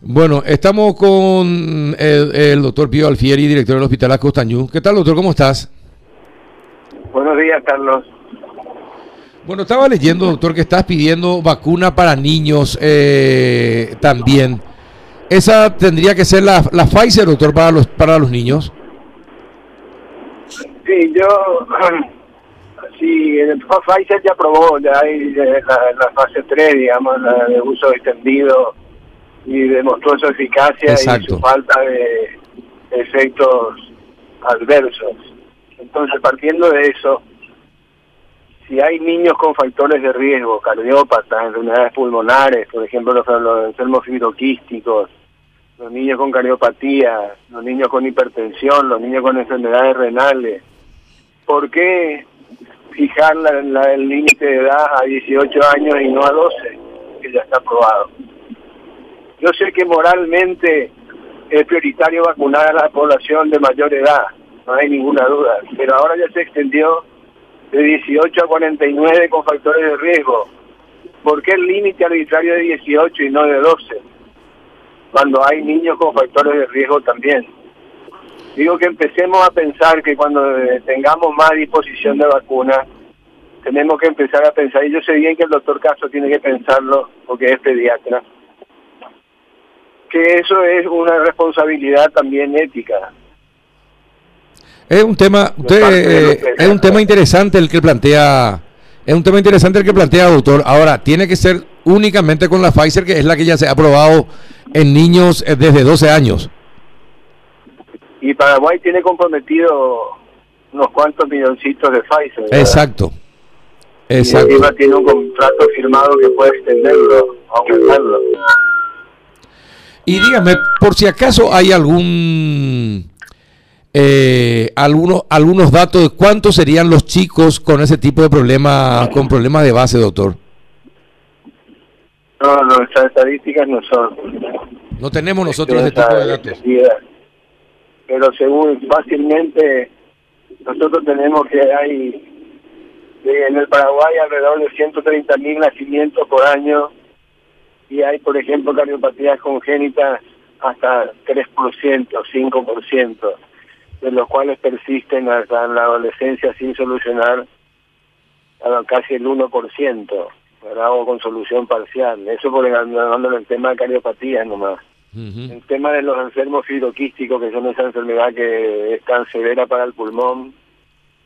Bueno, estamos con el, doctor Pío Alfieri, director del Hospital Acostañú. ¿Qué tal, doctor? ¿Cómo estás? Buenos días, Carlos. Bueno, estaba leyendo, doctor, que estás pidiendo vacuna para niños eh, también. ¿Esa tendría que ser la, la Pfizer, doctor, para los, para los niños? Sí, yo... Sí, el Pfizer ya aprobó ya hay la, fase 3, digamos, la de uso extendido y demostró su eficacia y su falta de efectos adversos. Entonces, partiendo de eso, si hay niños con factores de riesgo, cardiópatas, enfermedades pulmonares, por ejemplo, los, enfermos fibroquísticos, los niños con cardiopatía, los niños con hipertensión, los niños con enfermedades renales, ¿por qué fijar la, el límite de edad a 18 años y no a 12, que ya está aprobado? Yo sé que moralmente es prioritario vacunar a la población de mayor edad, no hay ninguna duda, pero ahora ya se extendió de 18 a 49 con factores de riesgo. ¿Por qué el límite arbitrario de 18 y no de 12? Cuando hay niños con factores de riesgo también. Digo que empecemos a pensar que cuando tengamos más disposición de vacunas, tenemos que empezar a pensar, y yo sé bien que el doctor Castro tiene que pensarlo porque es pediatra, que eso es una responsabilidad también ética. Es un tema, eh, es un tema interesante el que plantea, es un tema interesante el que plantea doctor. Ahora tiene que ser únicamente con la Pfizer, que es la que ya se ha aprobado en niños eh, desde 12 años. Y Paraguay tiene comprometido unos cuantos milloncitos de Pfizer. Exacto. Exacto. Y tiene un contrato firmado que puede extenderlo, aumentarlo. Y dígame, por si acaso hay algún eh, algunos, algunos datos de cuántos serían los chicos con ese tipo de problemas, con problemas de base, doctor. No, no, esas estadísticas no son. No tenemos nosotros ese tipo de datos. Pero según fácilmente, nosotros tenemos que hay en el Paraguay alrededor de 130 mil nacimientos por año y hay, por ejemplo, cardiopatías congénitas hasta 3%, 5%, de los cuales persisten hasta en la adolescencia sin solucionar a casi el 1%, ¿verdad? o con solución parcial. Eso por hablando el tema de cardiopatías nomás. El tema de los enfermos fibroquísticos, que son esa enfermedad que es tan severa para el pulmón,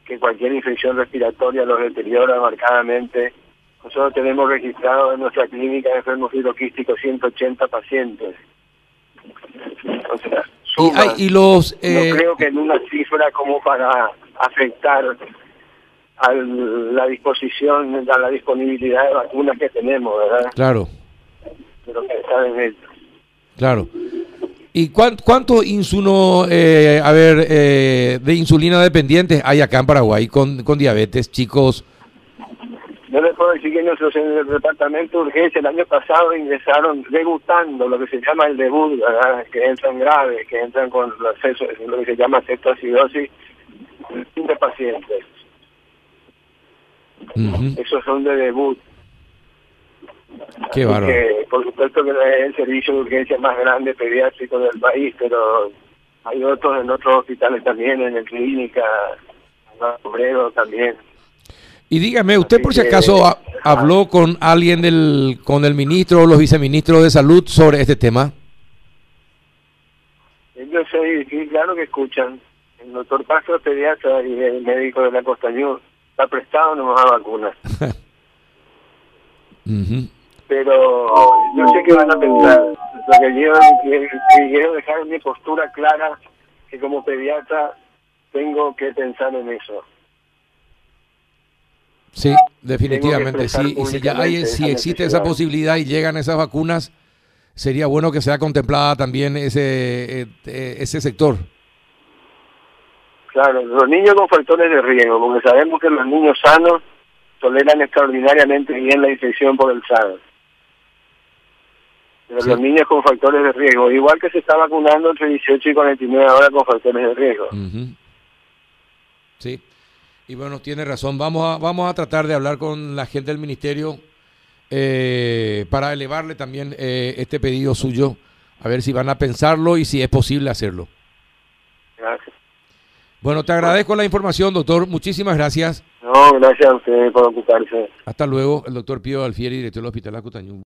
que cualquier infección respiratoria los deteriora marcadamente nosotros tenemos registrado en nuestra clínica de enfermos fibroquísticos 180 pacientes. O sea, y, los, no eh, creo que en una cifra como para afectar a la disposición, a la disponibilidad de vacunas que tenemos, ¿verdad? Claro. Pero que está en Claro. ¿Y cuánto, cuánto insumo, eh, a ver, eh, de insulina dependientes hay acá en Paraguay con, con diabetes, chicos? Yo les puedo decir que nosotros en el departamento de urgencia el año pasado ingresaron debutando, lo que se llama el debut, que entran graves, que entran con lo que se llama cetoacidosis, de pacientes. Esos son de debut. Qué bárbaro. por supuesto que es el servicio de urgencia más grande pediátrico del país, pero hay otros en otros hospitales también, en el clínica, en obrero también. Y dígame, ¿usted por si acaso habló con alguien del, con el ministro o los viceministros de salud sobre este tema? Yo sé, sí, claro que escuchan. El doctor Paso pediatra y el médico de la Costa está prestado nomás a vacunas. Pero yo sé que van a pensar. Lo que yo quiero dejar mi postura clara, que como pediatra tengo que pensar en eso. Sí, definitivamente, sí. Y si ya hay, si existe esa posibilidad y llegan esas vacunas, sería bueno que sea contemplada también ese, eh, ese sector. Claro, los niños con factores de riesgo, porque sabemos que los niños sanos toleran extraordinariamente bien la infección por el SARS. Pero los niños con factores de riesgo, igual que se está vacunando entre 18 y 49 horas con factores de riesgo. Sí. Y bueno, tiene razón. Vamos a, vamos a tratar de hablar con la gente del ministerio eh, para elevarle también eh, este pedido suyo A ver si van a pensarlo y si es posible hacerlo. Gracias. Bueno, te agradezco la información, doctor. Muchísimas gracias. No, gracias a usted por ocuparse. Hasta luego, el doctor Pío Alfieri, director del Hospital Acutañú.